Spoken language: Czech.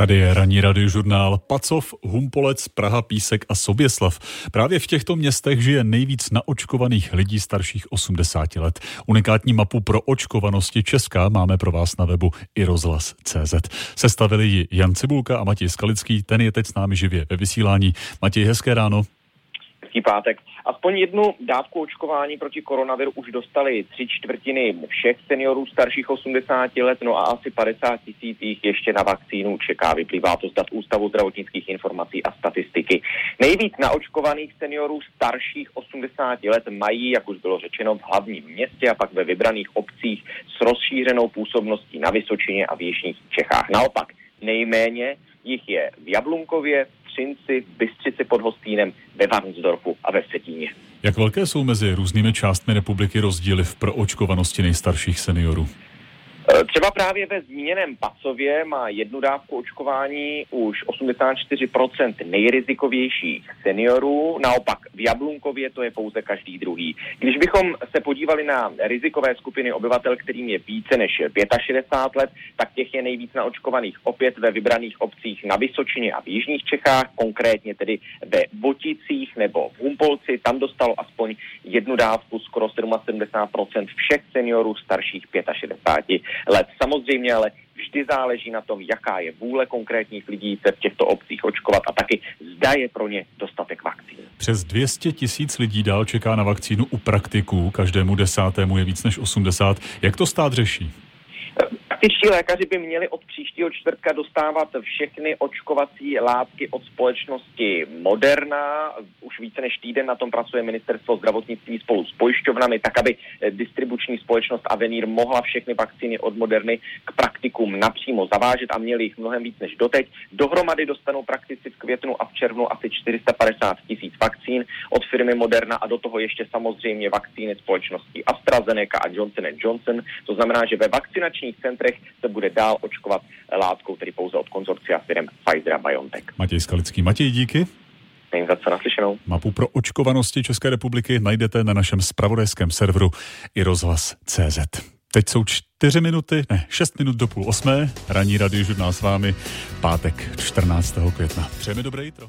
Tady je ranní radiožurnál Pacov, Humpolec, Praha, Písek a Soběslav. Právě v těchto městech žije nejvíc naočkovaných lidí starších 80 let. Unikátní mapu pro očkovanosti Česká máme pro vás na webu i rozhlas.cz. Sestavili ji Jan Cibulka a Matěj Skalický, ten je teď s námi živě ve vysílání. Matěj, hezké ráno. Hezký pátek. Aspoň jednu dávku očkování proti koronaviru už dostali tři čtvrtiny všech seniorů starších 80 let, no a asi 50 tisíc jich ještě na vakcínu čeká. Vyplývá to z dat Ústavu zdravotnických informací a statistiky. Nejvíc naočkovaných seniorů starších 80 let mají, jak už bylo řečeno, v hlavním městě a pak ve vybraných obcích s rozšířenou působností na Vysočině a v Jižních Čechách. Naopak, nejméně jich je v Jablunkově, Třinci, Bystřici pod Hostýnem, ve Varnsdorfu a ve Vsetíně. Jak velké jsou mezi různými částmi republiky rozdíly v proočkovanosti nejstarších seniorů? E, třeba právě ve zmíněném Pacově má jednu dávku očkování už 84% nejrizikovějších seniorů, naopak v Jablunkově to je pouze každý druhý. Když bychom se podívali na rizikové skupiny obyvatel, kterým je více než 65 let, tak těch je nejvíc naočkovaných opět ve vybraných obcích na Vysočině a v Jižních Čechách, konkrétně tedy ve Boticích nebo v Humpolci. Tam dostalo aspoň jednu dávku skoro 77% všech seniorů starších 65 let. Samozřejmě ale vždy záleží na tom, jaká je vůle konkrétních lidí se v těchto obcích očkovat a taky zda je pro ně dostatek vakcín. Přes 200 tisíc lidí dál čeká na vakcínu u praktiků, každému desátému je víc než 80. Jak to stát řeší? Praktičtí lékaři by měli od příštího čtvrtka dostávat všechny očkovací látky od společnosti Moderna. Už více než týden na tom pracuje ministerstvo zdravotnictví spolu s pojišťovnami, tak aby distribuční společnost Avenir mohla všechny vakcíny od Moderny k praktikům napřímo zavážet a měli jich mnohem víc než doteď. Dohromady dostanou praktici v květnu a v červnu asi 450 tisíc vakcín od firmy Moderna a do toho ještě samozřejmě vakcíny společnosti AstraZeneca a Johnson Johnson. To znamená, že ve vakcinačních centrech letech se bude dál očkovat látkou, tedy pouze od konzorcia firm Pfizer a BioNTech. Matěj Skalický. Matěj, díky. Nejím za co naslyšenou. Mapu pro očkovanosti České republiky najdete na našem spravodajském serveru i rozhlas.cz. Teď jsou čtyři minuty, ne, šest minut do půl osmé. Ranní radiožurnál s vámi, pátek 14. května. Přejeme dobré jitro.